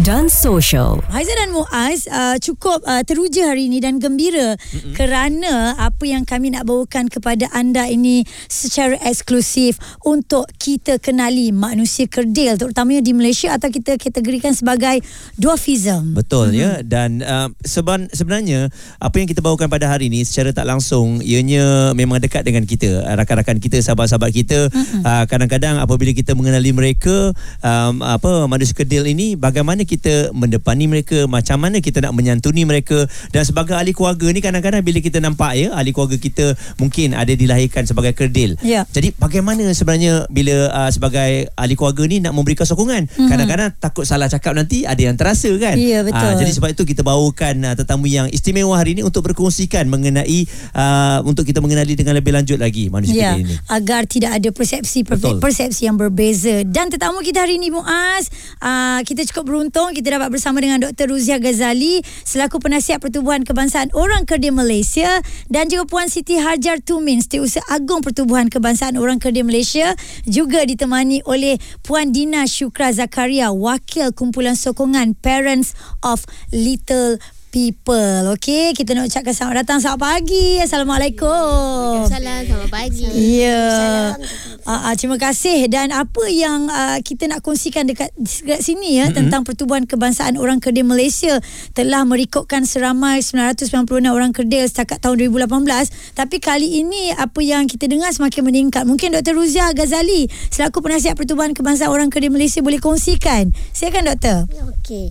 dan Social. Haizan dan Muaz uh, cukup uh, teruja hari ini dan gembira Mm-mm. kerana apa yang kami nak bawakan kepada anda ini secara eksklusif untuk kita kenali manusia kerdil terutamanya di Malaysia atau kita kategorikan sebagai dwarfism. Betul mm-hmm. ya dan uh, seben, sebenarnya apa yang kita bawakan pada hari ini secara tak langsung ianya memang dekat dengan kita rakan-rakan kita sahabat-sahabat kita mm-hmm. uh, kadang-kadang apabila kita mengenali mereka um, apa manusia kerdil ini bagaimana kita mendepani mereka macam mana kita nak menyantuni mereka dan sebagai ahli keluarga ni kadang-kadang bila kita nampak ya ahli keluarga kita mungkin ada dilahirkan sebagai kerdil ya. jadi bagaimana sebenarnya bila uh, sebagai ahli keluarga ni nak memberikan sokongan mm-hmm. kadang-kadang takut salah cakap nanti ada yang terasa kan ya, betul. Uh, jadi sebab itu kita bawakan uh, tetamu yang istimewa hari ini untuk berkongsikan mengenai uh, untuk kita mengenali dengan lebih lanjut lagi manusia ya, ini agar tidak ada persepsi Betul. persepsi yang berbeza dan tetamu kita hari ini Muaz uh, kita cukup beruntung kita dapat bersama dengan Dr. Ruzia Ghazali selaku penasihat pertubuhan kebangsaan orang kerdil Malaysia dan juga Puan Siti Harjar Tumin Setiausaha Agung Pertubuhan Kebangsaan Orang Kerdil Malaysia juga ditemani oleh Puan Dina Syukra Zakaria wakil kumpulan sokongan Parents of Little people. Okey, kita nak ucapkan selamat datang selamat pagi. Assalamualaikum. Assalamualaikum. Selamat pagi. Ya. Uh, uh, terima kasih dan apa yang uh, kita nak kongsikan dekat, dekat sini ya mm-hmm. tentang Pertubuhan Kebangsaan Orang Kerdil Malaysia telah merekodkan seramai 996 orang kerdil setakat tahun 2018 tapi kali ini apa yang kita dengar semakin meningkat. Mungkin Dr. Ruzia Ghazali selaku penasihat Pertubuhan Kebangsaan Orang Kerdil Malaysia boleh kongsikan. Silakan doktor. Okey.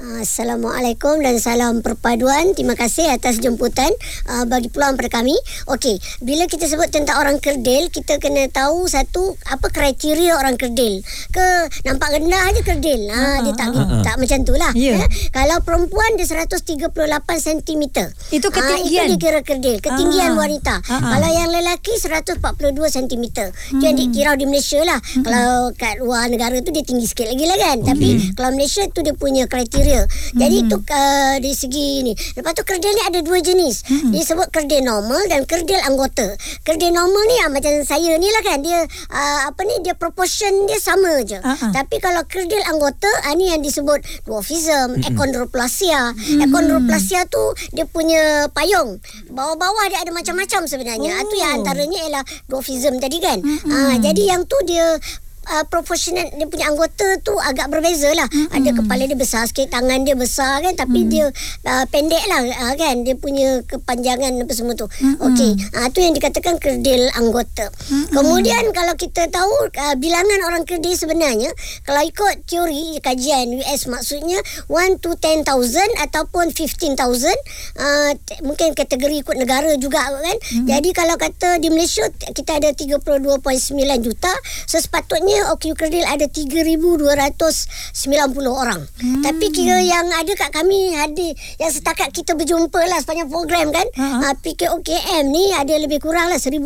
Assalamualaikum dan salam perpaduan. Terima kasih atas jemputan uh, bagi peluang pada kami. Okey, bila kita sebut tentang orang kerdil, kita kena tahu satu apa kriteria orang kerdil. Ke nampak rendah aja kerdil. Ha, uh, dia tak uh, uh, tak macam itulah. Yeah. Ya. Kalau perempuan dia 138 cm. Itu ketinggian. Ha, itu dikira kerdil, ketinggian uh, wanita. Uh, uh. Kalau yang lelaki 142 cm. Itu yang dikira di Malaysia lah. Uh, Kalau kat luar negara tu dia tinggi sikit lagi lah kan. Okay. Tapi kalau Malaysia tu dia punya kriteria dia. Jadi hmm. itu uh, dari segi ni. Lepas tu kerdil ni ada dua jenis. Hmm. Dia sebut kerdil normal dan kerdil anggota. Kerdil normal ni uh, macam saya ni lah kan. Dia uh, apa ni dia proportion dia sama je. Uh-huh. Tapi kalau kerdil anggota uh, ni yang disebut dwarfism, hmm. achondroplasia. Hmm. Achondroplasia tu dia punya payung. Bawah-bawah dia ada macam-macam sebenarnya. Oh. Itu yang antaranya ialah dwarfism tadi kan. Hmm. Uh, jadi yang tu dia uh, proportionate dia punya anggota tu agak berbeza lah. Mm-hmm. Ada kepala dia besar sikit, tangan dia besar kan tapi mm-hmm. dia uh, pendek lah uh, kan. Dia punya kepanjangan apa semua tu. Mm-hmm. Okey, uh, tu yang dikatakan kerdil anggota. Mm-hmm. Kemudian kalau kita tahu uh, bilangan orang kerdil sebenarnya kalau ikut teori kajian US maksudnya 1 to 10,000 ataupun 15,000 uh, mungkin kategori ikut negara juga kan. Mm-hmm. Jadi kalau kata di Malaysia kita ada 32.9 juta, sepatutnya OQ Kredil ada 3,290 orang. Hmm. Tapi kira yang ada kat kami ada yang setakat kita berjumpa lah sepanjang program kan. Uh-huh. Uh, PKOKM ni ada lebih kurang lah 1,200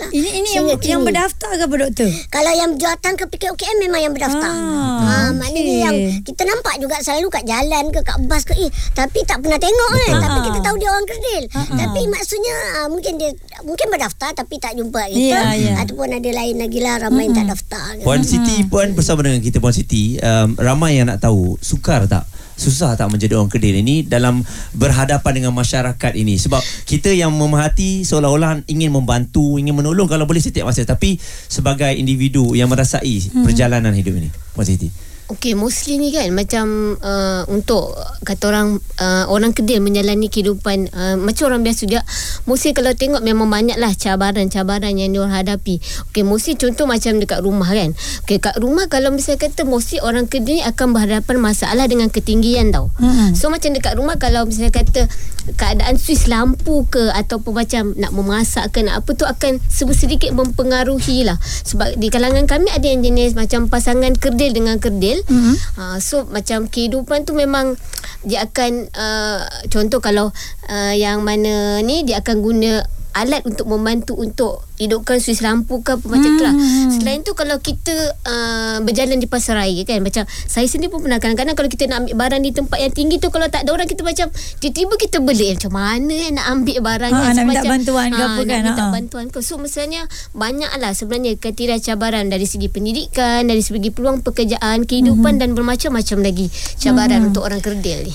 lah. Ini ini yang, yang berdaftar ke doktor? Kalau yang datang ke PKOKM memang yang berdaftar. Ah, uh, okay. Maknanya yang kita nampak juga selalu kat jalan ke kat bas ke eh tapi tak pernah tengok kan. Uh-huh. Tapi kita tahu dia orang Kredil. Uh-huh. Tapi maksudnya uh, mungkin dia mungkin berdaftar tapi tak jumpa kita. Yeah, yeah. Ataupun ada lain lagi lah ramai uh-huh. yang tak daftar. Puan Siti. Puan bersama dengan kita Puan Siti. Um, Ramai yang nak tahu Sukar tak? Susah tak menjadi orang kedil? Ini Dalam berhadapan dengan masyarakat ini. Sebab kita yang memerhati Seolah-olah ingin membantu Ingin menolong Kalau boleh setiap masa. Tapi sebagai individu Yang merasai hmm. perjalanan hidup ini Puan Siti Okey, mostly ni kan macam uh, untuk kata orang uh, orang kedil menjalani kehidupan uh, macam orang biasa juga. Mostly kalau tengok memang banyaklah cabaran-cabaran yang diorang hadapi. Okey, mostly contoh macam dekat rumah kan. Okey, kat rumah kalau misalnya kata mostly orang kedil ni akan berhadapan masalah dengan ketinggian tau. Hmm. So macam dekat rumah kalau misalnya kata keadaan suis lampu ke ataupun macam nak memasak ke nak apa tu akan sedikit mempengaruhi lah. Sebab di kalangan kami ada yang jenis macam pasangan kerdil dengan kerdil Mm-hmm. Uh, so macam kehidupan tu memang dia akan uh, contoh kalau uh, yang mana ni dia akan guna alat untuk membantu untuk hidupkan suis lampu ke apa macam tu lah. Selain tu kalau kita uh, berjalan di pasar raya kan macam saya sendiri pun pernah kadang-kadang kalau kita nak ambil barang di tempat yang tinggi tu kalau tak ada orang kita macam tiba-tiba kita beli macam mana eh, nak ambil barang Ha, kan? nak minta bantuan ke apa nak kan? minta Ha. bantuan ke so misalnya banyaklah sebenarnya kriteria cabaran dari segi pendidikan dari segi peluang pekerjaan kehidupan Mhm. dan bermacam-macam lagi cabaran untuk orang kerdil ni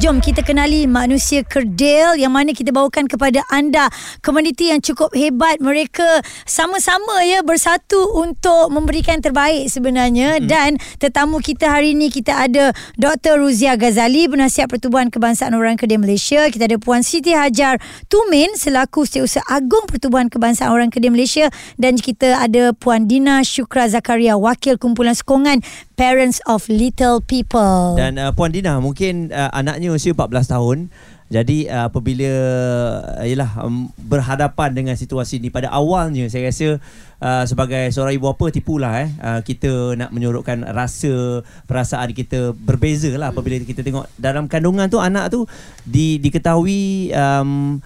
Jom kita kenali manusia kerdil yang mana kita bawakan kepada anda komuniti yang cukup hebat mereka sama-sama ya bersatu untuk memberikan terbaik sebenarnya hmm. dan tetamu kita hari ini kita ada Dr. Ruzia Ghazali penasihat Pertubuhan Kebangsaan Orang Kerdil Malaysia kita ada Puan Siti Hajar Tumin selaku Setiausaha Agung Pertubuhan Kebangsaan Orang Kerdil Malaysia dan kita ada Puan Dina Syukra Zakaria wakil kumpulan sokongan Parents of Little People Dan uh, Puan Dina mungkin uh, anaknya usia 14 tahun. Jadi uh, apabila uh, yalah um, berhadapan dengan situasi ni pada awalnya saya rasa uh, sebagai seorang ibu bapa tipulah eh uh, kita nak menyorokkan rasa perasaan kita berbeza lah apabila kita tengok dalam kandungan tu anak tu di diketahui um,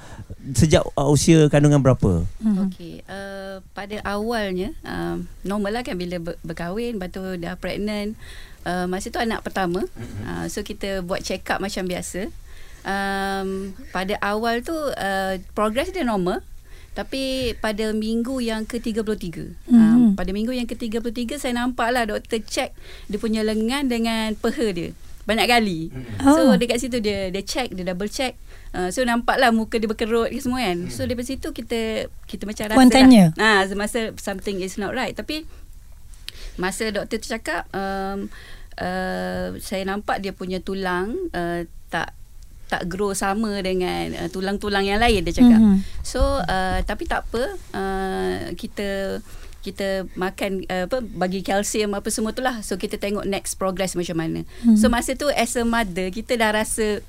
sejak uh, usia kandungan berapa? Okey, uh, pada awalnya uh, normal lah kan bila ber- berkahwin, lepas tu dah pregnant. Uh, masa tu anak pertama. Uh, so kita buat check up macam biasa. Um, pada awal tu uh, progress dia normal. Tapi pada minggu yang ke-33 mm-hmm. um, Pada minggu yang ke-33 Saya nampak lah doktor check Dia punya lengan dengan peha dia Banyak kali Oh. So dekat situ dia Dia check Dia double check uh, So nampak lah Muka dia berkerut ke semua kan So daripada situ kita Kita macam rasa Puan tanya? lah, ha, Masa something is not right Tapi Masa doktor tu cakap um, uh, Saya nampak dia punya tulang uh, Tak tak grow sama dengan uh, tulang-tulang yang lain dia cakap. Mhm. Mm-hmm. So uh, tapi tak apa uh, kita kita makan uh, apa bagi kalsium apa semua tu lah. So kita tengok next progress macam mana. Mm-hmm. So masa tu as a mother kita dah rasa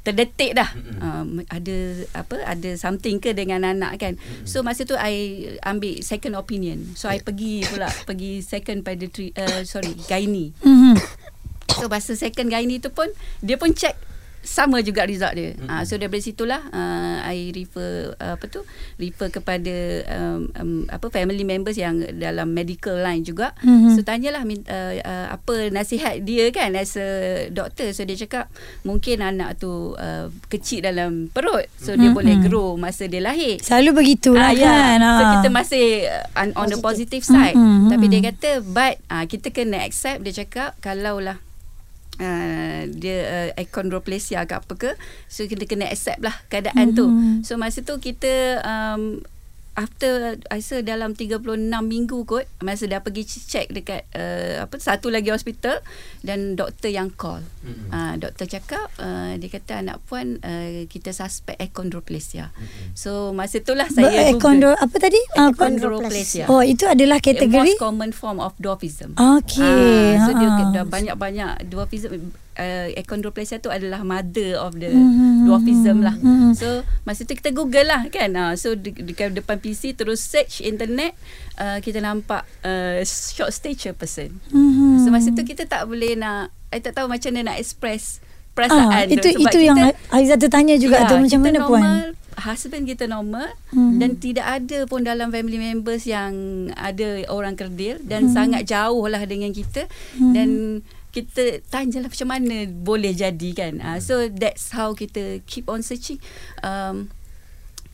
terdetik dah. Um, ada apa ada something ke dengan anak kan. So masa tu I ambil second opinion. So I pergi pula pergi second pada tri, uh, sorry gynae. Mhm. So masa second gynae tu pun dia pun check sama juga result dia. Mm-hmm. Uh, so daripada situlah uh, I refer uh, apa tu refer kepada um, um, apa family members yang dalam medical line juga. Mhm. So tanyalah uh, uh, apa nasihat dia kan as a doctor. So dia cakap mungkin anak tu uh, kecil dalam perut. So dia Mhm. boleh grow masa dia lahir. Selalu begitulah Ah, ya. kan. So kita masih uh, on, on the positive side. Mm-mm, Tapi dia kata but uh, kita kena accept dia cakap kalaulah Uh, dia uh, achondroplasia ke apa ke so kita kena accept lah keadaan Mhm. tu so masa tu kita um, after I rasa dalam 36 minggu kot masa dah pergi check dekat uh, apa satu lagi hospital dan doktor yang call mm-hmm. uh, doktor cakap uh, dia kata anak puan uh, kita suspect achondroplasia mm-hmm. so masa itulah saya Ekondro, apa tadi? Apa? achondroplasia Oh, itu adalah The kategori? most common form of dwarfism. Okey. Ah, so dia ha. dah banyak-banyak dwarfism uh, achondroplasia tu adalah mother of the Mhm, dwarfism lah. mhm. So masa tu kita google lah kan. Uh, so di, dekat depan PC terus search internet uh, kita nampak uh, short stature person. Mhm. So masa tu kita tak boleh nak I tak tahu macam mana nak express Ah, perasaan tu itu sebab itu yang kita- Aiza tertanya juga Ya, tu macam kita mana puan? normal, Husband kita normal Hmm. dan tidak ada pun dalam family members yang ada orang kerdil dan Hmm. sangat jauh lah dengan kita dan kita tanya lah macam mana boleh jadi kan. Uh, so that's how kita keep on searching um,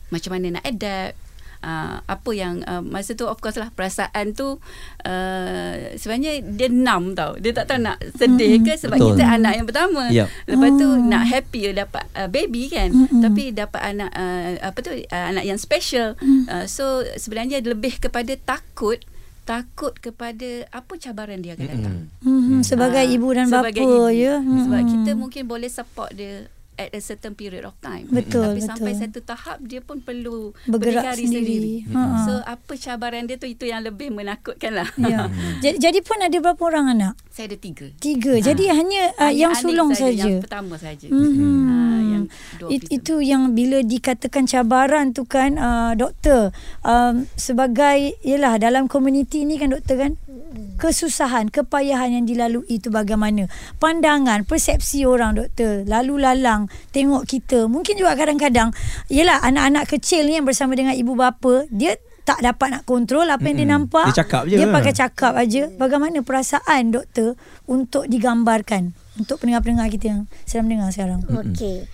macam mana nak adapt Uh, apa yang uh, masa tu of course lah perasaan tu uh, sebenarnya dia enam tau dia tak tahu nak sedih ke sebab Betul. kita anak yang pertama Yup. Lepas tu Oh. nak happy dapat uh, baby kan. Mm-mm. Tapi dapat anak uh, apa tu uh, anak yang special. Mm. Uh, so sebenarnya lebih kepada takut takut kepada apa cabaran dia akan datang. Mhm, sebagai Ah, ibu dan bapa ibu. ya. Sebab Mhm. kita mungkin boleh support dia at a certain period of time. Betul, Tapi betul. sampai satu tahap dia pun perlu Bergerak berdikari sendiri. sendiri. Ha. So apa cabaran dia tu itu yang lebih menakutkan lah. Ya. jadi, jadi pun ada berapa orang anak? Saya ada tiga. Tiga. Jadi hanya uh, Hanya yang sulung saja. Yang pertama saja. Mhm. Ah, yang It, itu yang bila dikatakan cabaran tu kan uh, doktor um, sebagai yalah dalam komuniti ni kan doktor kan kesusahan kepayahan yang dilalui itu bagaimana pandangan persepsi orang doktor lalu lalang tengok kita mungkin juga kadang-kadang yalah anak-anak kecil ni yang bersama dengan ibu bapa dia tak dapat nak kontrol apa yang dia Mm-mm. nampak Dia cakap je. dia pakai cakap aja bagaimana perasaan doktor untuk digambarkan untuk pendengar-pendengar kita yang sedang mendengar sekarang Okey.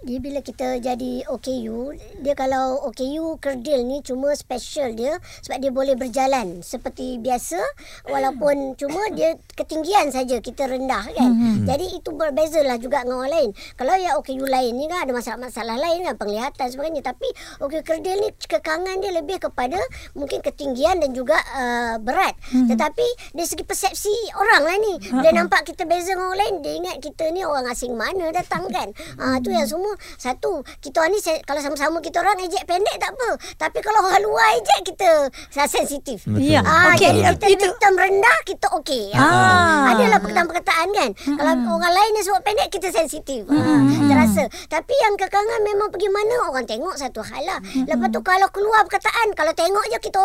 Dia bila kita jadi OKU, dia kalau OKU kerdil ni cuma special dia sebab dia boleh berjalan seperti biasa walaupun cuma dia ketinggian saja kita rendah kan. Mm-hmm. Jadi itu berbezalah juga dengan orang lain. Kalau yang OKU lain ni kan ada masalah-masalah lain kan penglihatan sebagainya tapi OKU kerdil ni kekangan dia lebih kepada mungkin ketinggian dan juga uh, berat. Mm-hmm. Tetapi dari segi persepsi orang lah ni dia nampak kita beza dengan orang lain dia ingat kita ni orang asing mana datang kan. Ah tu yang semua satu kita orang ni kalau sama-sama kita orang ejek pendek tak apa. Tapi kalau orang luar ejek kita sensitif. Ya. Ah, Okey, jadi kita itu- term rendah kita okey. Ah. Adalah perkataan-perkataan kan. Kalau orang lain yang sebut pendek kita sensitif. Ah, terasa. Tapi yang kekangan memang pergi mana orang tengok satu hal lah. Lepas tu kalau keluar perkataan kalau tengok je kita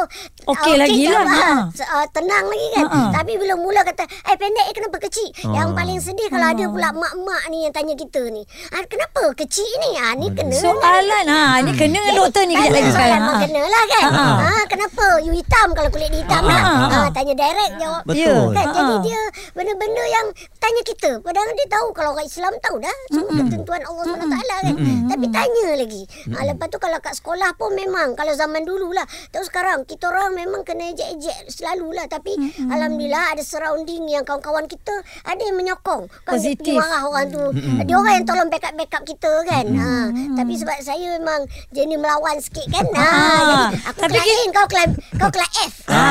Okey ah, lagi lah. ah, Ha. ah, tenang lagi kan. Ha-ha. Tapi bila mula kata eh pendek eh kenapa kecil? Yang Ah. paling sedih kalau ada pula mak-mak ni yang tanya kita ni. Ah, kenapa kecil ni? Ah ni kena Soalan ha ni kena dengan doktor ni kejap lagi soalan sekarang. mak Ha. kena lah kan. Ha. Ha. kenapa you hitam kalau kulit dia hitam Ha, lah. ha, Ha, ha. tanya direct jawab. Betul. Kan? Ha, Jadi ha. dia benda-benda yang tanya kita. Padahal dia tahu kalau orang Islam tahu dah semua ketentuan Allah SWT kan. Tapi tanya lagi. Ha, lepas tu kalau kat sekolah pun memang kalau zaman dulu lah. Tahu sekarang kita orang memang kena ejek-ejek selalu lah. Tapi Alhamdulillah ada surrounding yang kawan-kawan kita ada yang menyokong. Kan dia Positif. marah orang tu. Dia orang yang tolong backup-backup kita kan. Ha, tapi sebab saya memang jenis melawan sikit kan. Ha, Ah. jadi aku Tapi kelas kau kelas kau kelas F. Ha,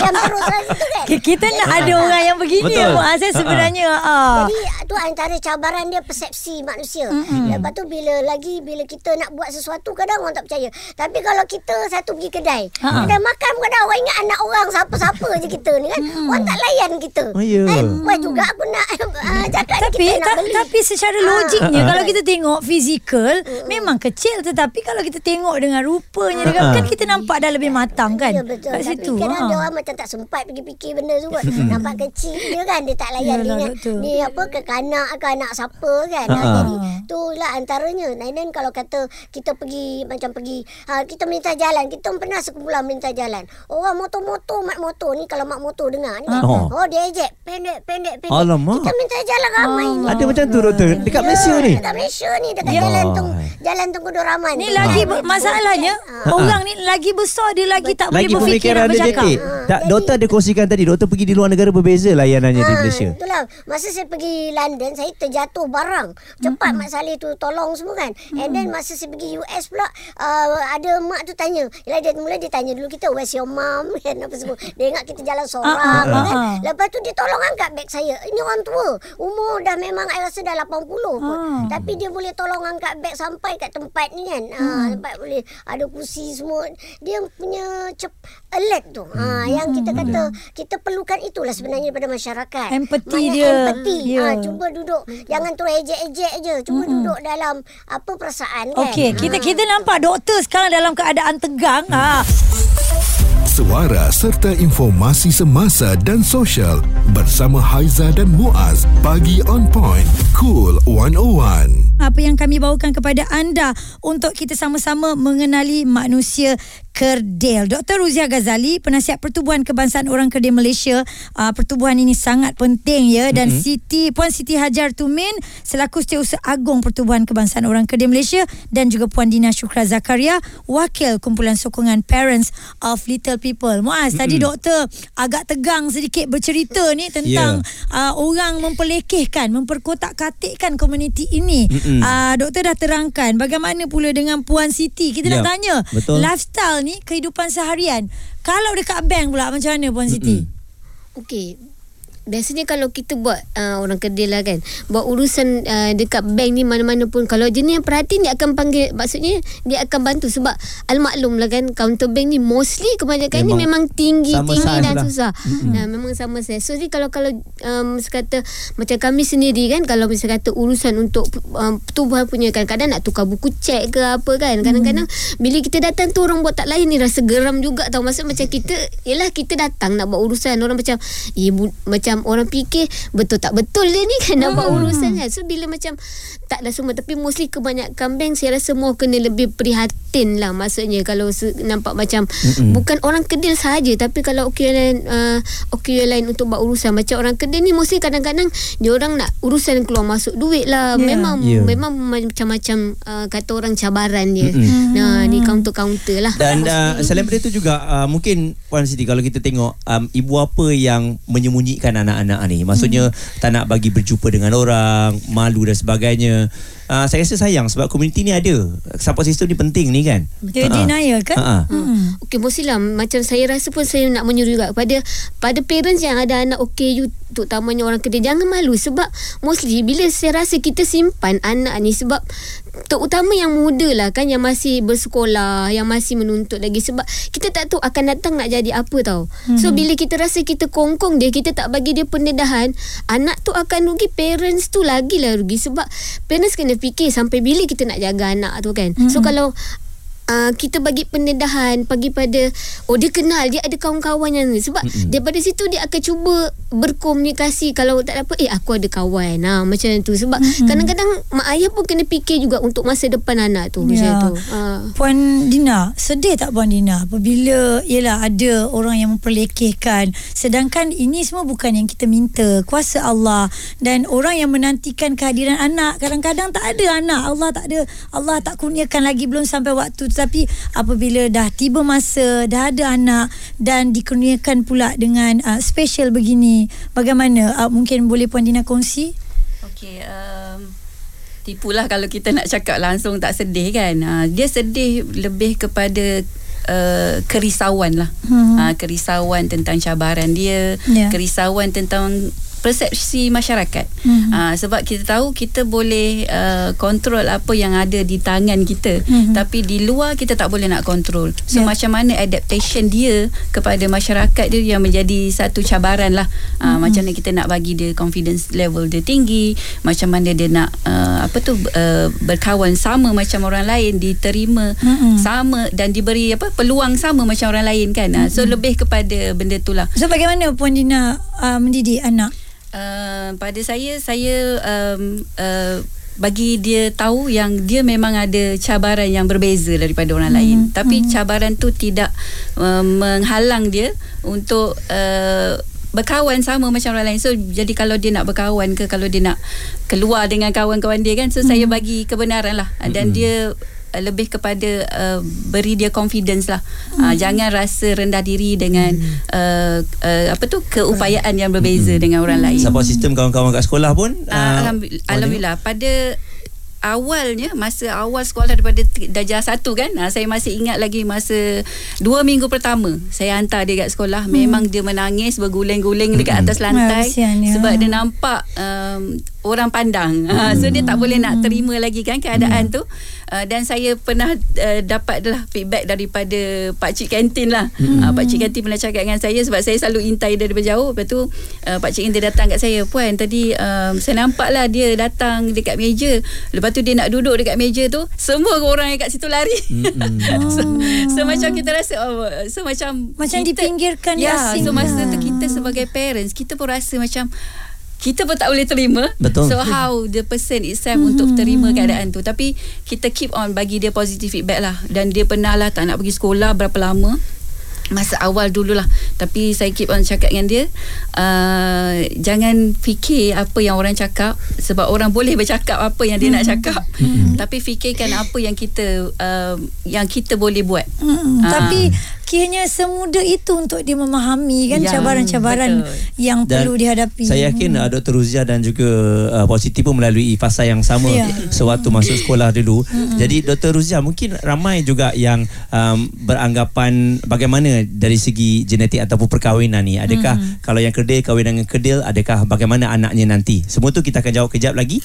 yang terus lah situ kan. Ki- Kita nak ada orang yang begini Betul. Betul. Saya sebenarnya ah. Jadi tu antara cabaran dia persepsi manusia. Mm-hmm. Lepas tu bila lagi bila kita nak buat sesuatu kadang orang tak percaya. Tapi kalau kita satu pergi kedai, Ha. kedai makan kadang orang ingat anak orang siapa-siapa je kita ni kan. Orang tak layan kita. Oh, ya. Kan? Wah juga aku nak uh, cakap tapi kita nak ta- beli. tapi secara logiknya kalau kita tengok fizikal memang kecil. Tetapi kalau kita tengok dengan rupanya dengan kan kita nampak dah lebih matang kan? Ya betul. Kat Tapi situ kadang ha. dia orang macam tak sempat pergi fikir benda tu kot. Nampak kecil dia kan Dia tak layan Yalah, dia betul. Ni apa kekanak ke anak siapa kan. Ha. Ha. Jadi tu lah antaranya. Then kalau kata Kita pergi Macam pergi ha, Kita melintas jalan Kita pernah sekumpulan melintas jalan. Orang motor-motor Mak motor ni Kalau mak motor dengar ni kan Ha. Oh dia ejek. Pendek pendek pendek. Alamak. Kita melintas jalan ramai ni Ada macam tu doktor? Dekat Malaysia ni. Dekat Malaysia ni Dekat Ya. jalan tung Jalan Tunggu Doraman Ni lagi Ha. masalahnya orang ni lagi besar dia lagi tak boleh Lagi berfikir pemikiran nak bercakap. Ah, Tak, jadi- doktor ada kongsikan tadi. Doktor pergi di luar negara berbeza layanannya di Ah, Malaysia. Itulah. Masa saya pergi London Saya terjatuh barang. Cepat Mak Saleh tu Tolong semua kan. And then masa saya pergi US pula uh, Ada mak tu tanya. Yalah dia mula dia tanya dulu kita Where's your mom kan Apa semua. Dia ingat kita jalan seorang Ah, ah, kan. Lepas tu dia tolong angkat beg saya. Ini orang tua. Umur dah memang I rasa dah 80 pun Ah. Tapi dia boleh tolong angkat beg Sampai kat tempat ni kan? Ah, Tempat boleh. Ada kursi semua Dia punya cep, alert tu. Ah, Yang kita kata Kita perlukan itulah sebenarnya Daripada masyarakat. Empathy Banyak dia. Empathy. Ya. ah, Cuba duduk. Jangan terus ejek-ejek je. Cuba duduk dalam Apa perasaan kan? Okey, kita kita nampak doktor sekarang dalam keadaan tegang. Ha. Suara serta informasi semasa dan sosial bersama Haiza dan Muaz. Pagi on point. Cool 101. Apa yang kami bawakan kepada anda untuk kita sama-sama mengenali manusia kerdil. Dr. Ruzia Ghazali, penasihat Pertubuhan Kebangsaan Orang Kerdil Malaysia. Uh, pertubuhan ini sangat penting ya dan mm-hmm. Siti Puan Siti Hajar Tumin selaku Setiausaha Agung Pertubuhan Kebangsaan Orang Kerdil Malaysia dan juga Puan Dina Syukra Zakaria, wakil kumpulan sokongan Parents of Little People. Muaz, mm-hmm. tadi doktor agak tegang sedikit bercerita ni tentang yeah. uh, orang memperlekehkan, memperkotak-katikkan komuniti ini. Mm-mm. Uh, doktor dah terangkan bagaimana pula dengan Puan Siti. Kita nak Ya, tanya betul. lifestyle ni kehidupan seharian. Kalau dekat bank pula macam mana Puan Siti? Okey. Biasanya kalau kita buat uh, orang kedai lah kan buat urusan uh, dekat bank ni mana-mana pun kalau jenis yang perhatian dia akan panggil maksudnya dia akan bantu sebab al-maklum lah kan counter bank ni mostly kebanyakan memang ni memang tinggi tinggi dan lah. susah mm-hmm. nah, memang sama saya so jadi kalau kalau um, sekata macam kami sendiri kan kalau misalnya kata urusan untuk um, pertubuhan punya kan kadang nak tukar buku cek ke apa kan kadang-kadang mm. bila kita datang tu orang buat tak lain ni rasa geram juga tau maksud macam kita yelah kita datang nak buat urusan orang macam ibu macam orang fikir betul tak betul dia ni kan nak buat hmm. urusan kan so bila macam tak dah semua tapi mostly kebanyakan bank saya rasa semua kena lebih prihatin lah maksudnya kalau nampak macam Mm-mm. bukan orang kedil saja tapi kalau okey lain uh, okey lain untuk buat urusan macam orang kedil ni mostly kadang-kadang dia orang nak urusan keluar masuk duit lah yeah. memang yeah. memang macam-macam uh, kata orang cabaran dia Mm-mm. nah ni counter-counter lah dan uh, selain daripada itu juga uh, mungkin Puan Siti kalau kita tengok um, ibu apa yang menyembunyikan anak-anak ni maksudnya mm. tak nak bagi berjumpa dengan orang malu dan sebagainya uh, saya rasa sayang sebab komuniti ni ada support system ni penting ni kan dia uh-huh. denial kan uh-huh. hmm. okey mestilah macam saya rasa pun saya nak menyuruh juga pada pada parents yang ada anak OKU terutamanya orang kedai jangan malu sebab mostly bila saya rasa kita simpan anak ni sebab terutama yang muda lah kan yang masih bersekolah yang masih menuntut lagi sebab kita tak tahu akan datang nak jadi apa tau hmm. so bila kita rasa kita kongkong dia kita tak bagi dia pendedahan anak tu akan rugi parents tu lagi lah rugi sebab parents kena fikir sampai bila kita nak jaga anak tu kan hmm. so kalau uh, kita bagi pendedahan pagi pada oh dia kenal dia ada kawan-kawan yang sebab mm-hmm. daripada situ dia akan cuba berkomunikasi. Kalau tak apa eh aku ada kawan. Ha, macam tu. Sebab mm-hmm. kadang-kadang mak ayah pun kena fikir juga untuk masa depan anak tu. Macam ya. tu. Uh. Puan Dina sedih tak Puan Dina? Apabila ialah ada orang yang memperlekehkan. Sedangkan ini semua bukan yang kita minta. Kuasa Allah dan orang yang menantikan kehadiran anak. Kadang-kadang tak ada anak. Allah tak ada Allah tak kurniakan lagi belum sampai waktu. Tetapi apabila dah tiba masa dah ada anak dan dikurniakan pula dengan uh, special begini bagaimana uh, mungkin boleh puan Dina kongsi okey um tipulah kalau kita nak cakap langsung tak sedih kan uh, dia sedih lebih kepada Uh, kerisauan lah hmm. uh, kerisauan tentang cabaran dia yeah. kerisauan tentang persepsi masyarakat. Mm-hmm. Uh, sebab kita tahu kita boleh uh, kontrol apa yang ada di tangan kita mm-hmm. tapi di luar kita tak boleh nak kontrol. So yeah. macam mana adaptation dia kepada masyarakat dia yang menjadi satu cabaran lah. Uh, mm-hmm. Macam mana kita nak bagi dia confidence level dia tinggi, macam mana dia nak uh, apa tu uh, berkawan sama macam orang lain, diterima mm-hmm. sama dan diberi apa peluang sama macam orang lain kan. Mm-hmm. Uh, so lebih kepada benda tu lah. So bagaimana Puan Dina uh, mendidik anak? Uh, pada saya saya um, uh, bagi dia tahu yang dia memang ada cabaran yang berbeza daripada orang hmm. lain tapi hmm. cabaran tu tidak uh, menghalang dia untuk uh, berkawan sama macam orang lain so jadi kalau dia nak berkawan ke kalau dia nak keluar dengan kawan-kawan dia kan so hmm. saya bagi kebenaran lah dan hmm. dia lebih kepada uh, beri dia confidence lah. Uh, hmm. Uh, jangan rasa rendah diri dengan hmm. uh, uh, apa tu keupayaan yang berbeza hmm. dengan orang lain. Support sistem kawan-kawan kat sekolah pun uh, alhamdulillah, alhamdulillah pada awalnya masa awal sekolah daripada darjah satu kan saya masih ingat lagi masa dua minggu pertama saya hantar dia kat sekolah hmm. memang dia menangis berguling-guling dekat hmm. atas lantai hmm. sebab dia nampak um, orang pandang hmm. so dia tak boleh nak terima lagi kan keadaan hmm. tu uh, dan saya pernah uh, dapat lah feedback daripada pak cik kantin lah. Hmm. uh, pak cik kantin pernah cakap dengan saya sebab saya selalu intai dia dari jauh. Lepas tu uh, pak cik kantin datang kat saya puan tadi um, saya nampak lah dia datang dekat meja. Lepas tu dia nak duduk dekat meja tu Semua orang yang kat situ lari. Mm-hmm. so, so macam kita rasa oh, So macam Macam kita, dipinggirkan Ya so masa tu kita sebagai parents Kita pun rasa macam kita pun tak boleh terima Betul. So how the person itself mm-hmm. Untuk terima keadaan tu Tapi Kita keep on Bagi dia positive feedback lah Dan dia pernah lah Tak nak pergi sekolah Berapa lama masa awal dululah tapi saya keep on cakap dengan dia uh, jangan fikir apa yang orang cakap sebab orang boleh bercakap apa yang dia mm. nak hmm. cakap mm. tapi fikirkan apa yang kita uh, yang kita boleh buat mm. uh. tapi fikirnya semudah itu untuk dia memahami kan Ya, cabaran-cabaran betul. yang Dan perlu dihadapi. Saya yakin uh, Dr. Ruzia dan juga uh, Puan Siti pun melalui fasa yang sama Ya. sewaktu masuk sekolah dulu. Jadi Dr. Ruzia mungkin ramai juga yang um, beranggapan bagaimana dari segi genetik ataupun perkahwinan ni. Adakah kalau yang kedil kahwin dengan kedil adakah bagaimana anaknya nanti? Semua tu kita akan jawab kejap lagi.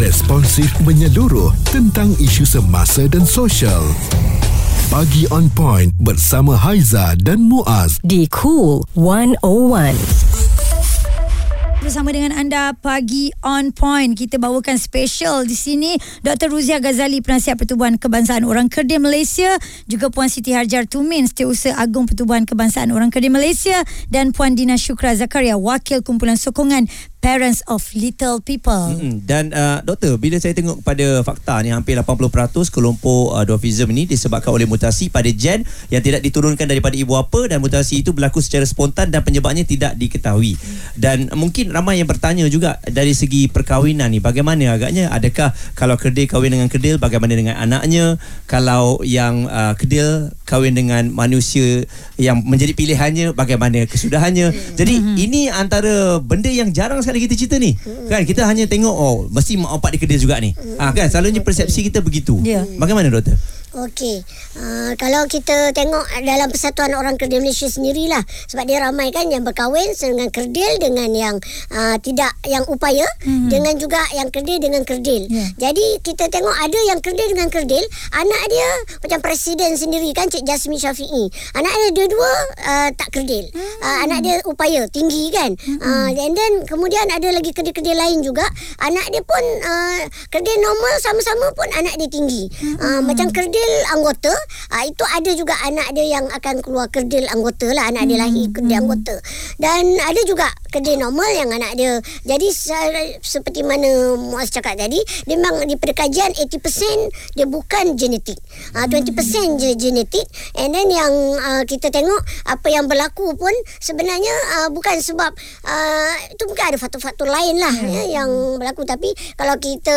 Responsif menyeluruh tentang isu semasa dan sosial. Pagi on point bersama Haiza dan Muaz. di Cool 101. Bersama dengan anda pagi on point kita bawakan special di sini Dr. Ruzia Ghazali penasihat Pertubuhan Kebangsaan Orang Kerdil Malaysia juga Puan Siti Harjar Tumin Setiausaha Agung Pertubuhan Kebangsaan Orang Kerdil Malaysia dan Puan Dina Syukra Zakaria Wakil Kumpulan Sokongan Parents of Little People. Mm-mm. Dan uh, doktor, bila saya tengok pada fakta ni hampir 80% kelompok uh, dwarfism ni disebabkan oleh mutasi pada gen yang tidak diturunkan daripada ibu bapa dan mutasi itu berlaku secara spontan dan penyebabnya tidak diketahui. Dan mungkin ramai yang bertanya juga dari segi perkahwinan ni bagaimana agaknya adakah kalau kedil kahwin dengan kedil bagaimana dengan anaknya kalau yang uh, kedil kahwin dengan manusia yang menjadi pilihannya bagaimana kesudahannya. Jadi ini antara benda yang jarang sekali kita cerita ni. Kan kita hanya tengok oh mesti mak bapak dia kedil juga ni. Ah kan selalunya persepsi kita begitu. Ya. Bagaimana doktor? Okey, uh, kalau kita tengok dalam Persatuan Orang Kerdil Malaysia sendirilah sebab dia ramai kan yang berkahwin dengan kerdil dengan yang uh, tidak yang upaya mm-hmm. dengan juga yang kerdil dengan kerdil. Ya. Jadi kita tengok ada yang kerdil dengan kerdil, anak dia macam presiden sendiri kan Cik Jasmine Syafi'i. Anak dia dua-dua uh, tak kerdil. Mm-hmm. Uh, anak dia upaya tinggi kan. Mm-hmm. Uh, and then kemudian ada lagi kerdil-kerdil lain juga, anak dia pun uh, kerdil normal sama-sama pun anak dia tinggi. Mm-hmm. Uh, macam kerdil anggota uh, itu ada juga anak dia yang akan keluar kerdil anggota lah. Anak dia lahir kerdil anggota. Dan ada juga kerdil normal yang anak dia. Jadi se- seperti mana Muaz cakap tadi memang di perkajian 80% dia bukan genetik. Uh, 20% je genetik. And then yang uh, kita tengok apa yang berlaku pun sebenarnya uh, bukan sebab uh, itu mungkin ada faktor-faktor lain lah ya, yang berlaku. Tapi kalau kita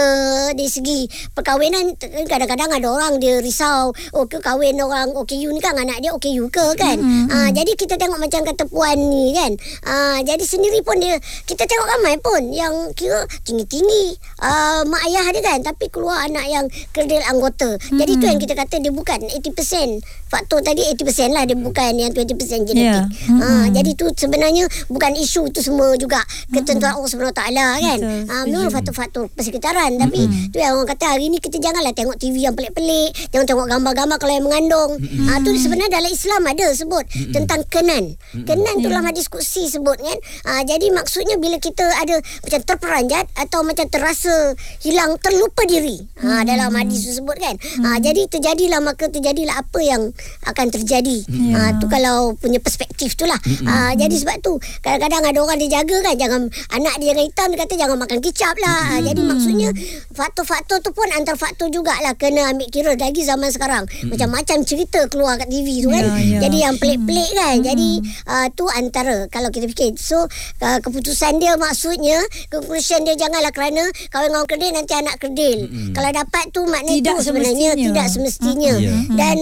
dari segi perkahwinan kadang-kadang ada orang dia risau. Oh ke kahwin orang OKU ni kan anak dia OKU ke kan? Mm-hmm. uh, jadi kita tengok macam kata puan ni kan? Uh, jadi sendiri pun dia kita tengok ramai pun yang kira tinggi-tinggi uh, mak ayah dia kan? Tapi keluar anak yang kerdil anggota. Mm-hmm. jadi tu yang kita kata dia bukan 80% faktor tadi 80% lah dia bukan yang 20% genetik. Ya. yeah. uh, jadi tu sebenarnya bukan isu tu semua juga. Ketentuan Allah SWT kan? Betul. uh, memang faktor-faktor persekitaran. Tapi tu yang orang kata hari ni kita janganlah tengok TV yang pelik-pelik jangan tengok gambar-gambar kalau yang mengandung. Ah tu sebenarnya dalam Islam ada sebut tentang kenan. Kenan tu dalam hadis kursi sebut kan. Ah jadi maksudnya bila kita ada macam terperanjat atau macam terasa hilang terlupa diri. Ah dalam hadis tu sebut kan. Ah jadi terjadilah maka terjadilah apa yang akan terjadi. Ah tu kalau punya perspektif tu lah. Ah jadi sebab tu kadang-kadang ada orang dia jaga kan. Jangan anak dia jangan hitam dia kata jangan makan kicap lah. Ah, jadi maksudnya faktor-faktor tu pun antara faktor jugalah kena ambil kira lagi zaman sekarang. Macam-macam cerita keluar kat TV tu kan. Ya, ya. jadi yang pelik-pelik kan. Jadi uh, tu antara kalau kita fikir. So uh, keputusan dia maksudnya conclusion dia janganlah kerana kahwin dengan orang kerdil nanti anak kerdil. Kalau dapat tu maknanya Tidak tu sebenarnya semestinya. tidak semestinya. Ya. dan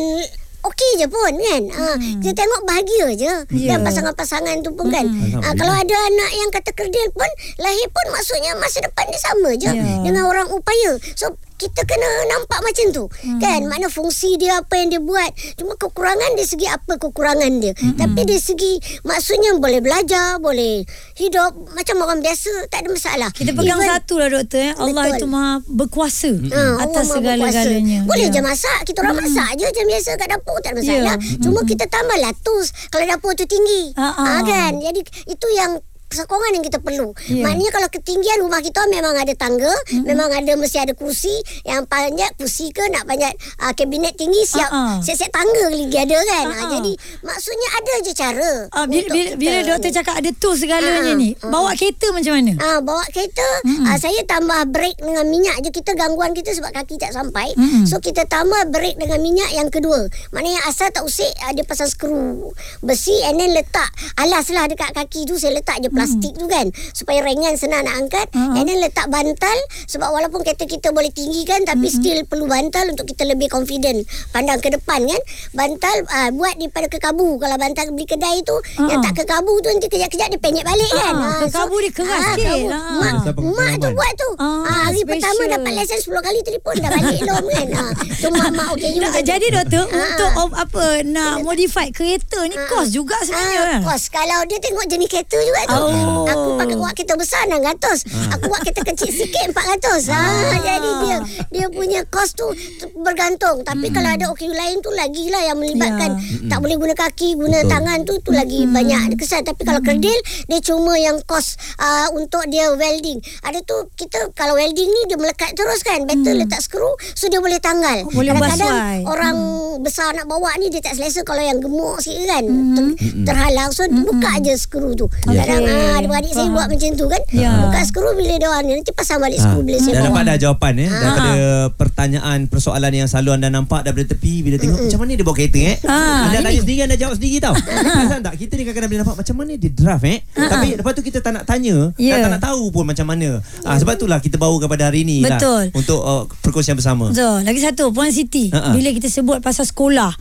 Okey je pun kan. Ha, Kita tengok bahagia je. Ya. Dan pasangan-pasangan tu pun kan. Ha, Kalau ada anak yang kata kerdil pun Lahir pun maksudnya masa depan dia sama je Ya. Dengan orang upaya. So kita kena nampak macam tu hmm. kan mana fungsi dia apa yang dia buat cuma kekurangan dari segi apa kekurangan dia hmm. tapi dari segi maksudnya boleh belajar boleh hidup macam orang biasa tak ada masalah Kita pegang Even- satu lah doktor eh. Allah Betul. itu maha berkuasa Ha, Allah atas segala-galanya. Boleh Ya. je masak. Kita orang masak je macam biasa kat dapur tak ada masalah. Ya. Cuma kita tambah latus kalau dapur tu tinggi. Ha, ha. Ha, kan? Jadi itu yang sokongan yang kita perlu. Ya. Maknanya kalau ketinggian rumah kita memang ada tangga, memang ada mesti ada kursi yang panjat kursi ke nak panjat uh, kabinet tinggi siap ha. siap-siap tangga lagi ada kan. Ha, ha. jadi maksudnya ada je cara. Ah, bila, bila, kita bila doktor ni. cakap ada tools segalanya Ah, ni, bawa kereta macam mana? Ah bawa kereta ah, saya tambah brake dengan minyak je kita gangguan kita sebab kaki tak sampai. Mm-mm. So kita tambah brake dengan minyak yang kedua. Maknanya asal tak usik ah, dia pasang skru besi and then letak alas lah dekat kaki tu saya letak je plastik tu kan supaya ringan senang nak angkat Ah. and then letak bantal sebab walaupun kereta kita boleh tinggi kan tapi still perlu bantal untuk kita lebih confident pandang ke depan kan bantal uh, buat daripada kekabu kalau bantal beli kedai tu Ah. yang tak kekabu tu nanti kejap-kejap dia penyek balik kan Ah, Ah, kekabu dia keras sikit. kekabu. Ah. mak, mak tu pengalaman? buat tu Ah, Ah, hari special. pertama dapat lesen 10 kali telefon dah balik lom kan tu mak-mak okey juga Tak, jadi doktor Ah, untuk op, apa nak modify kereta ni kos juga sebenarnya. Ah, kos kalau dia tengok jenis kereta juga tu. Oh. Aku pakai buat kereta besar 600. Aku buat kereta kecil sikit 400. Ah, jadi dia dia punya kos tu, tu bergantung. Tapi kalau ada OKU lain tu lagilah yang melibatkan. Tak boleh guna kaki, guna Betul. tangan tu tu lagi banyak kesan. Tapi kalau kerdil dia cuma yang kos uh, untuk dia welding. Ada tu kita kalau welding ni dia melekat terus kan. Better letak skru so dia boleh tanggal. Oh, Kadang-kadang orang besar nak bawa ni dia tak selesa kalau yang gemuk sikit kan. Ter, terhalang. So buka je skru tu. Kadang ah, adik-adik saya buat macam tu kan? Ya. buka skru bila dia orang ni. Nanti pasang balik Ah, skru bila saya dah dapat dah jawapan eh? Ah. daripada pertanyaan persoalan yang selalu anda nampak daripada tepi bila tengok macam mana dia bawa kereta eh? Ah, anda tanya sendiri anda jawab sendiri tau. Perasan tak? Kita ni kadang-kadang bila nampak macam mana dia draft eh? Tapi lepas tu kita tak nak tanya Ya. dan tak nak tahu pun macam mana. Ah, sebab itulah kita bawa kepada hari ni Betul. lah untuk uh, perkongsian bersama. So, lagi satu Puan Siti. Ha-ha. Bila kita sebut pasal sekolah,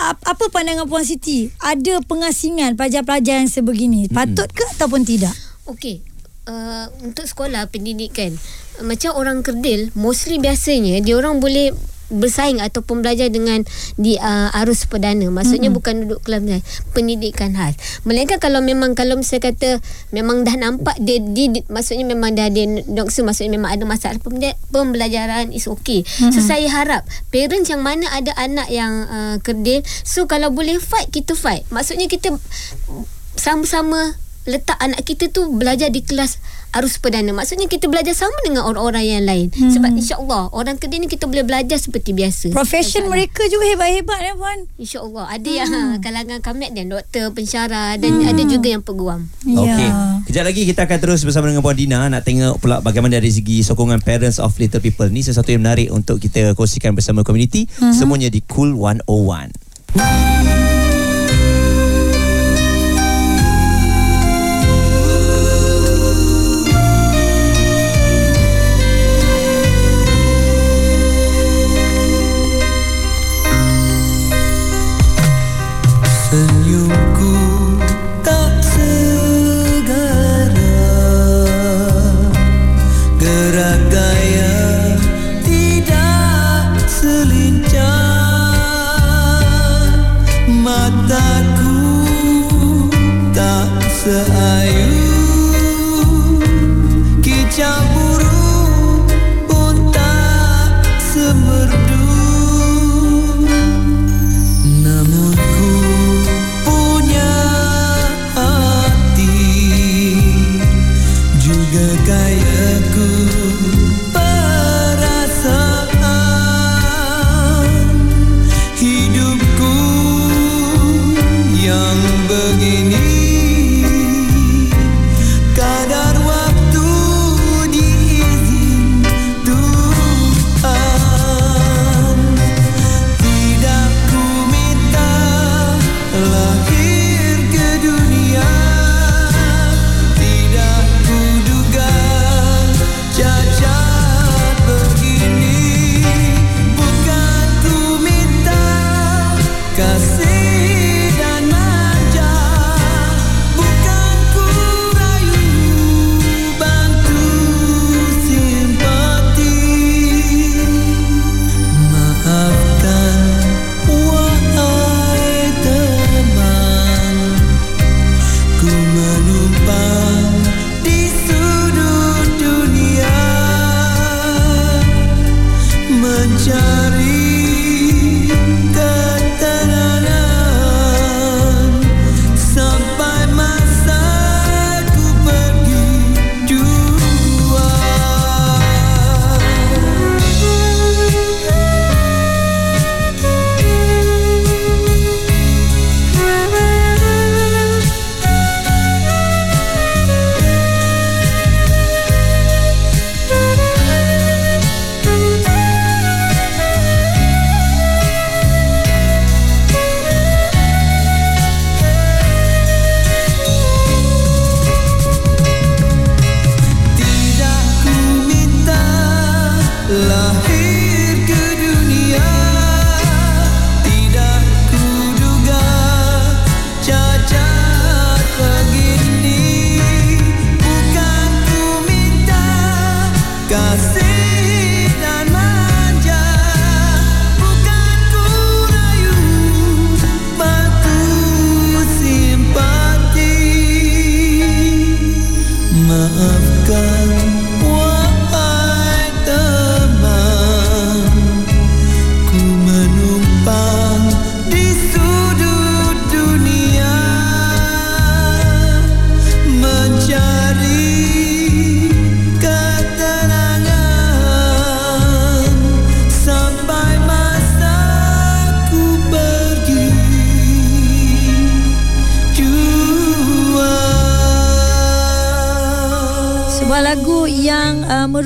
apa pandangan Puan Siti? Ada pengasingan pelajar-pelajar yang sebegini. Patut ke ataupun tidak? Okey. Uh, untuk sekolah pendidikan uh, macam orang kerdil mostly biasanya dia orang boleh bersaing ataupun belajar dengan di uh, arus perdana maksudnya mm-hmm. bukan duduk kelas pendidikan khas melainkan kalau memang kalau misalnya kata memang dah nampak dia, dia, dia maksudnya memang dah dia doktor maksudnya memang ada masalah pembela- pembelajaran is okay mm-hmm. so saya harap parents yang mana ada anak yang uh, kerdil so kalau boleh fight kita fight maksudnya kita sama-sama letak anak kita tu belajar di kelas arus perdana. Maksudnya kita belajar sama dengan orang-orang yang lain. Hmm. Sebab insya-Allah orang kedai ni kita boleh belajar seperti biasa. Profession mereka juga hebat-hebat ya Puan. InsyaAllah Ada yang ha, kalangan kamet dan doktor, pensyarah dan ada juga yang peguam. Okey. Ya. Kejap lagi kita akan terus bersama dengan Puan Dina nak tengok pula bagaimana dari segi sokongan parents of little people. Ni sesuatu yang menarik untuk kita kongsikan bersama komuniti. Uh-huh. Semuanya di Cool 101.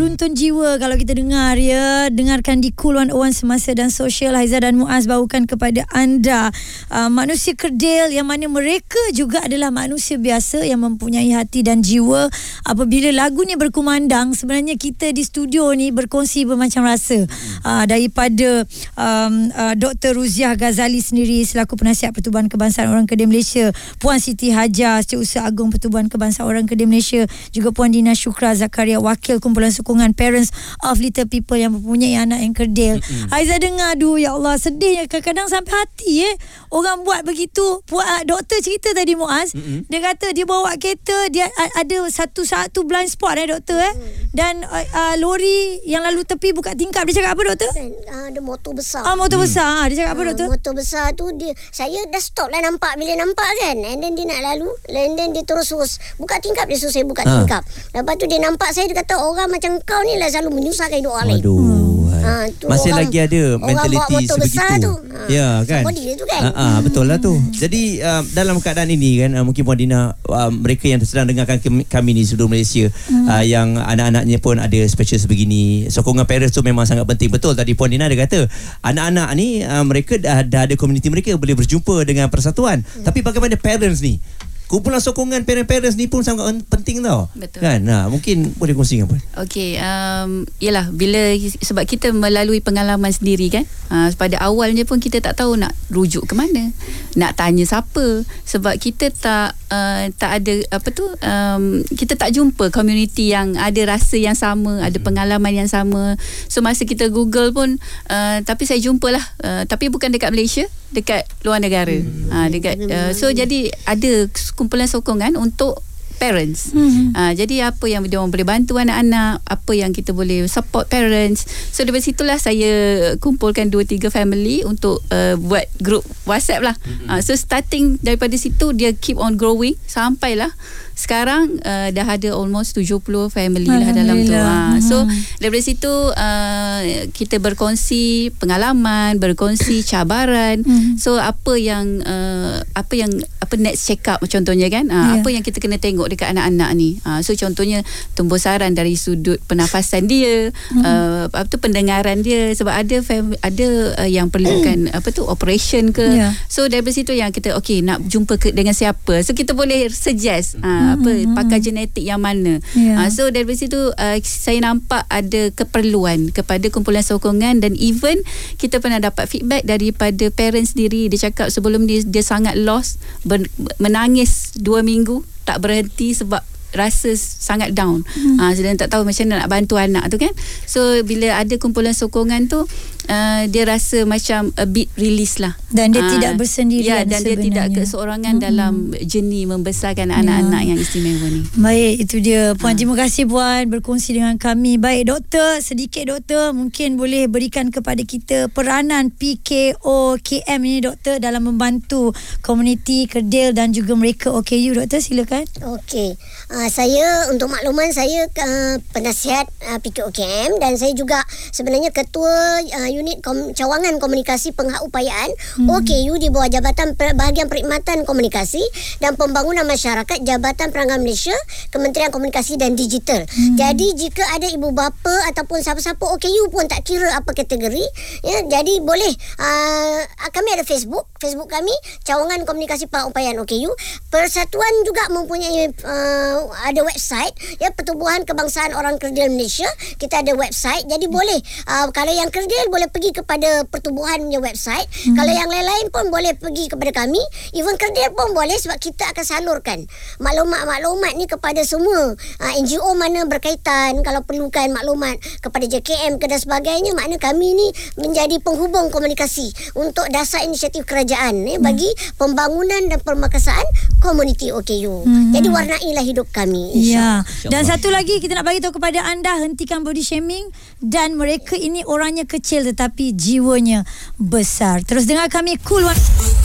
Meruntun jiwa kalau kita dengar ya. Dengarkan di Cool 101 Semasa dan Sosial Haiza dan Muaz bawakan kepada anda uh, manusia kerdil yang mana mereka juga adalah manusia biasa yang mempunyai hati dan jiwa. Apabila lagu ni berkumandang sebenarnya kita di studio ni berkongsi bermacam rasa. Uh, daripada um, uh, Dr. Ruziah Ghazali sendiri selaku penasihat Pertubuhan Kebangsaan Orang Kedai Malaysia, Puan Siti Hajar Setiausaha Agung Pertubuhan Kebangsaan Orang Kedai Malaysia, juga Puan Dina Syukra Zakaria wakil kumpulan sokongan Parents of Little People yang mempunyai anak yang kerdil. Mm-hmm. Aiza dengar aduh ya Allah sedihnya kadang-kadang sampai hati eh orang buat begitu. Puan doktor cerita tadi Muaz, mm-hmm. dia kata dia bawa kereta dia ada satu-satu blind spot eh doktor eh. Dan uh, uh, lori yang lalu tepi buka tingkap dia cakap apa doktor? Ah, ada motor besar. Ah motor besar. Dia cakap apa Ah, doktor? Motor besar tu dia saya dah stop lah nampak bila nampak kan. And then dia nak lalu, and then dia terus terus buka tingkap dia suruh saya buka Ah. tingkap. Lepas tu dia nampak saya dia kata orang macam kau ni lah selalu menyusahkan hidup orang lain. Waduh. Ha, tu Masih orang- lagi ada orang mentaliti motor sebegitu. besar tu. Ha, Ya kan. Somebody dia tu kan. Ah, ah, betul lah tu. Jadi uh, dalam keadaan ini kan uh, mungkin Puan Dina uh, mereka yang sedang dengarkan kami, ni seluruh Malaysia Hmm. uh, yang anak-anaknya pun ada special sebegini. Sokongan parents tu memang sangat penting. Betul tadi Puan Dina ada kata anak-anak ni uh, mereka dah, dah ada komuniti mereka boleh berjumpa dengan persatuan. Hmm. Tapi bagaimana parents ni? Kumpulan sokongan parent-parents ni pun sangat penting tau. Betul. Kan? Nah, mungkin boleh kongsi dengan Puan. Okey, um, yalah bila sebab kita melalui pengalaman sendiri kan. Uh, pada awalnya pun kita tak tahu nak rujuk ke mana, nak tanya siapa sebab kita tak uh, tak ada apa tu um, kita tak jumpa community yang ada rasa yang sama, ada pengalaman yang sama. So masa kita Google pun uh, tapi saya jumpalah uh, tapi bukan dekat Malaysia, dekat luar negara. Uh, dekat uh, so jadi ada kumpulan sokongan untuk parents. Hmm. Uh, jadi apa yang dia orang boleh bantu anak-anak, apa yang kita boleh support parents. So dari situlah saya kumpulkan 2 3 family untuk uh, buat group WhatsApp lah. Uh, so starting daripada situ dia keep on growing sampailah sekarang uh, dah ada almost 70 family lah dalam tu. Uh, so daripada situ uh, kita berkongsi pengalaman, berkongsi cabaran. So apa yang uh, apa yang apa next check up contohnya kan? Uh, Ya. Apa yang kita kena tengok dekat anak-anak ni. Uh, so contohnya tumbuh saran dari sudut pernafasan dia, uh, apa tu pendengaran dia sebab ada fam- ada uh, yang perlukan apa tu operation ke. Ya. So dari situ yang kita okey nak jumpa ke, dengan siapa. So kita boleh suggest uh, apa pakar genetik yang mana. Ya. Uh, so dari situ uh, saya nampak ada keperluan kepada kumpulan sokongan dan even kita pernah dapat feedback daripada parents sendiri dia cakap sebelum dia dia sangat lost ber, menangis dua minggu tak berhenti sebab rasa sangat down. Hmm. Uh, dan tak tahu macam mana nak bantu anak tu kan. So bila ada kumpulan sokongan tu uh, dia rasa macam a bit release lah. Dan dia Ah, tidak bersendirian Ya dan dia tidak sebenarnya. keseorangan dalam journey membesarkan anak-anak yang istimewa ni. Baik, itu dia. Puan, Ha. terima kasih Puan berkongsi dengan kami. Baik, doktor, sedikit doktor mungkin boleh berikan kepada kita peranan PKOKM ini doktor dalam membantu komuniti Kerdil dan juga mereka OKU. Doktor, silakan. Okey. Uh, saya untuk makluman saya uh, penasihat uh, PKOKM dan saya juga sebenarnya ketua uh, unit kom- cawangan komunikasi penghakupayaan hmm. OKU di bawah Jabatan Per- Bahagian Perkhidmatan Komunikasi dan Pembangunan Masyarakat Jabatan Perangan Malaysia Kementerian Komunikasi dan Digital. Hmm. Jadi jika ada ibu bapa ataupun siapa-siapa OKU pun tak kira apa kategori ya jadi boleh uh, kami ada Facebook Facebook kami cawangan komunikasi penghakupayaan OKU persatuan juga mempunyai uh, ada website ya Pertubuhan Kebangsaan Orang Kerdil Malaysia. Kita ada website. Jadi boleh uh, kalau yang kerdil boleh pergi kepada pertubuhan punya website. Hmm. Kalau yang lain-lain pun boleh pergi kepada kami. Even kerdil pun boleh sebab kita akan salurkan maklumat-maklumat ni kepada semua uh, NGO mana berkaitan kalau perlukan maklumat kepada JKM ke dan sebagainya makna kami ni menjadi penghubung komunikasi untuk dasar inisiatif kerajaan eh, bagi pembangunan dan permakasaan komuniti OKU. Hmm. Jadi warnailah hidup kami. Ya. insyaAllah. Dan satu lagi kita nak bagi tahu kepada anda hentikan body shaming dan mereka ini orangnya kecil tetapi jiwanya besar. Terus dengar kami Cool One.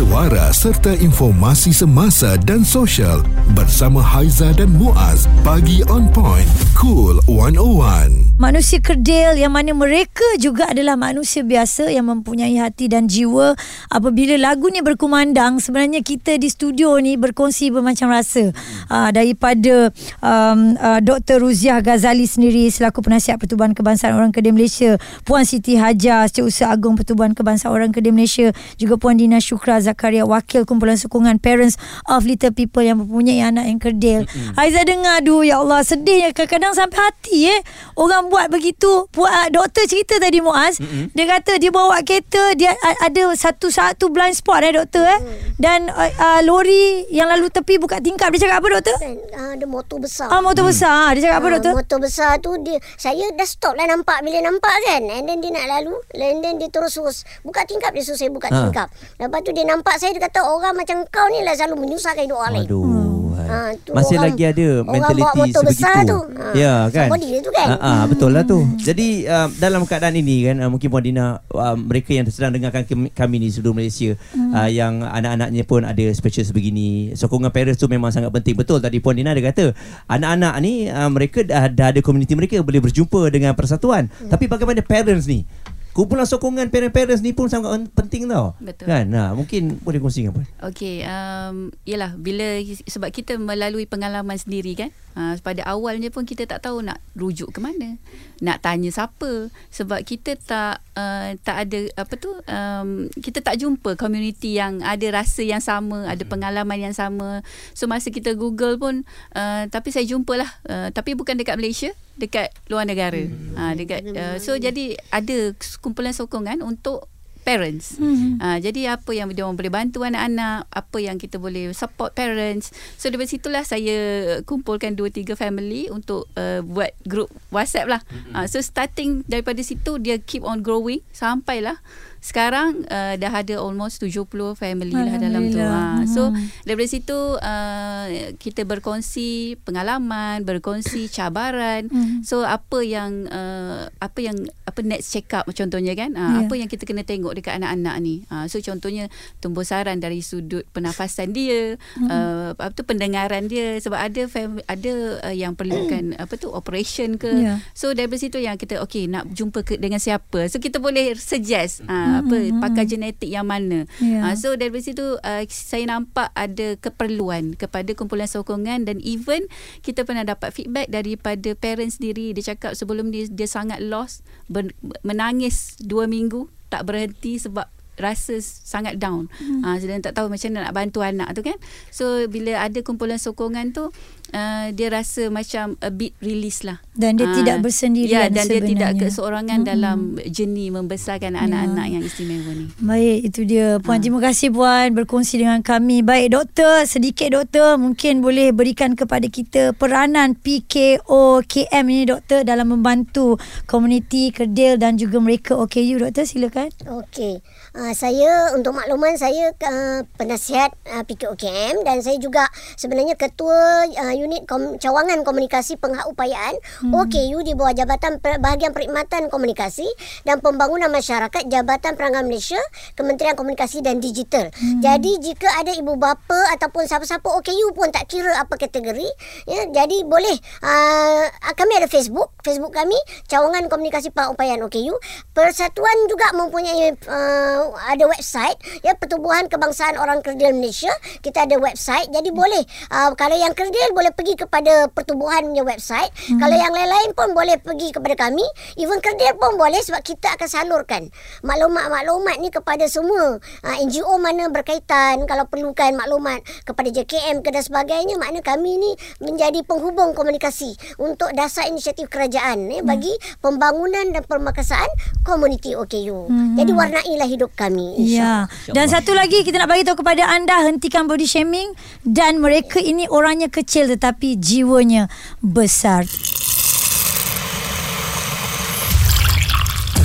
Suara serta informasi semasa dan sosial bersama Haiza dan Muaz pagi on point cool 101 Manusia kerdil yang mana mereka juga adalah manusia biasa yang mempunyai hati dan jiwa. Apabila lagu ni berkumandang, sebenarnya kita di studio ni berkongsi bermacam rasa. Uh, daripada um, uh, Dr. Ruziah Ghazali sendiri selaku penasihat Pertubuhan Kebangsaan Orang Kerdil Malaysia, Puan Siti Hajar, Setiausaha Agung Pertubuhan Kebangsaan Orang Kerdil Malaysia, juga Puan Dina Syukra Zakaria, Wakil Kumpulan Sokongan Parents of Little People yang mempunyai anak yang kerdil. Aiza dengar, aduh ya Allah, sedihnya kadang-kadang sampai hati eh. Orang buat begitu buat uh, doktor cerita tadi Muaz mm-hmm. dia kata dia bawa kereta dia ada satu-satu blind spot eh doktor eh dan uh, uh, lori yang lalu tepi buka tingkap dia cakap apa doktor ah, ada motor besar. ah motor besar dia cakap apa Ah, doktor Motor besar tu dia saya dah stop lah nampak bila nampak kan. And then dia nak lalu, and then dia terus terus buka tingkap dia suruh saya buka Ha. tingkap. Lepas tu dia nampak saya dia kata orang macam kau ni lah selalu menyusahkan hidup orang lain. Aduh. Ha, tu Masih orang- lagi ada orang mentaliti bawa motor sebegitu. besar tu. Ha, Ya kan. dia tu kan. Ha, ha, betul lah tu. Jadi uh, dalam keadaan ini kan uh, mungkin Puan Dina uh, mereka yang sedang dengarkan kami, ni seluruh Malaysia Hmm. uh, yang anak-anaknya pun ada special sebegini. Sokongan parents tu memang sangat penting. Betul tadi Puan Dina ada kata anak-anak ni uh, mereka dah, dah ada komuniti mereka boleh berjumpa dengan persatuan. Hmm. Tapi bagaimana parents ni? Kumpulan sokongan parent-parents ni pun sangat penting tau. Betul. Kan? Nah, mungkin boleh kongsi dengan Puan. Okey, um, yalah bila sebab kita melalui pengalaman sendiri kan. Uh, pada awalnya pun kita tak tahu nak rujuk ke mana. Nak tanya siapa sebab kita tak uh, tak ada apa tu um, kita tak jumpa community yang ada rasa yang sama, ada pengalaman yang sama. So masa kita Google pun uh, tapi saya jumpalah uh, tapi bukan dekat Malaysia, dekat luar negara. Hmm. Uh, dekat uh, so jadi ada kumpulan sokongan untuk parents. Hmm. Uh, jadi apa yang dia orang boleh bantu anak-anak, apa yang kita boleh support parents. So dari situlah saya kumpulkan 2 3 family untuk uh, buat group WhatsApp lah. Uh, so starting daripada situ dia keep on growing sampailah sekarang uh, dah ada almost 70 family lah dalam tu. Ha. So Hmm. daripada situ uh, kita berkongsi pengalaman, berkongsi cabaran. Hmm. So apa yang uh, apa yang apa next check up contohnya kan? Uh, Ya. Apa yang kita kena tengok dekat anak-anak ni. Uh, so contohnya tumbuh saran dari sudut pernafasan dia, uh, apa tu pendengaran dia sebab ada fam- ada uh, yang perlukan apa tu operation ke. Ya. So daripada situ yang kita okey nak jumpa ke, dengan siapa. So kita boleh suggest uh, apa pakar genetik yang mana. Ya. Uh, so daripada situ uh, saya nampak ada keperluan kepada kumpulan sokongan dan even kita pernah dapat feedback daripada parents sendiri dia cakap sebelum dia dia sangat lost ber, menangis dua minggu tak berhenti sebab rasa sangat down. Hmm. Uh, dan tak tahu macam mana nak bantu anak tu kan. So bila ada kumpulan sokongan tu uh, dia rasa macam a bit release lah. Dan dia Ah, tidak bersendirian Ya dan dia tidak sebenarnya. keseorangan Mm-mm. dalam jenis membesarkan anak-anak yang istimewa ni. Baik, itu dia. Puan, Ha. terima kasih Puan berkongsi dengan kami. Baik, doktor, sedikit doktor mungkin boleh berikan kepada kita peranan PKOKM ini doktor dalam membantu komuniti Kerdil dan juga mereka OKU. Doktor, silakan. Okey. Uh, saya untuk makluman saya uh, penasihat uh, PKOKM dan saya juga sebenarnya ketua uh, unit kom- cawangan komunikasi penghakupayaan hmm. OKU di bawah Jabatan Per- Bahagian Perkhidmatan Komunikasi dan Pembangunan Masyarakat Jabatan Perangan Malaysia Kementerian Komunikasi dan Digital. Hmm. Jadi jika ada ibu bapa ataupun siapa-siapa OKU pun tak kira apa kategori ya jadi boleh uh, kami ada Facebook Facebook kami cawangan komunikasi penghakupayaan OKU persatuan juga mempunyai uh, ada website ya Pertubuhan Kebangsaan Orang Kerdil Malaysia. Kita ada website. Jadi boleh uh, kalau yang kerdil boleh pergi kepada pertubuhan punya website. Hmm. Kalau yang lain-lain pun boleh pergi kepada kami. Even kerdil pun boleh sebab kita akan salurkan maklumat-maklumat ni kepada semua uh, NGO mana berkaitan kalau perlukan maklumat kepada JKM ke dan sebagainya makna kami ni menjadi penghubung komunikasi untuk dasar inisiatif kerajaan eh, bagi pembangunan dan permakasaan komuniti OKU. Hmm. Jadi warnailah hidup kami. Ya. Dan satu lagi kita nak bagi tahu kepada anda hentikan body shaming dan mereka ini orangnya kecil tetapi jiwanya besar.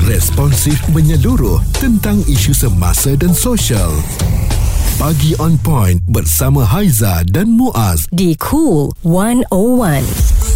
Responsif menyeluruh tentang isu semasa dan sosial. Pagi on point bersama Haiza dan Muaz Di Cool 101.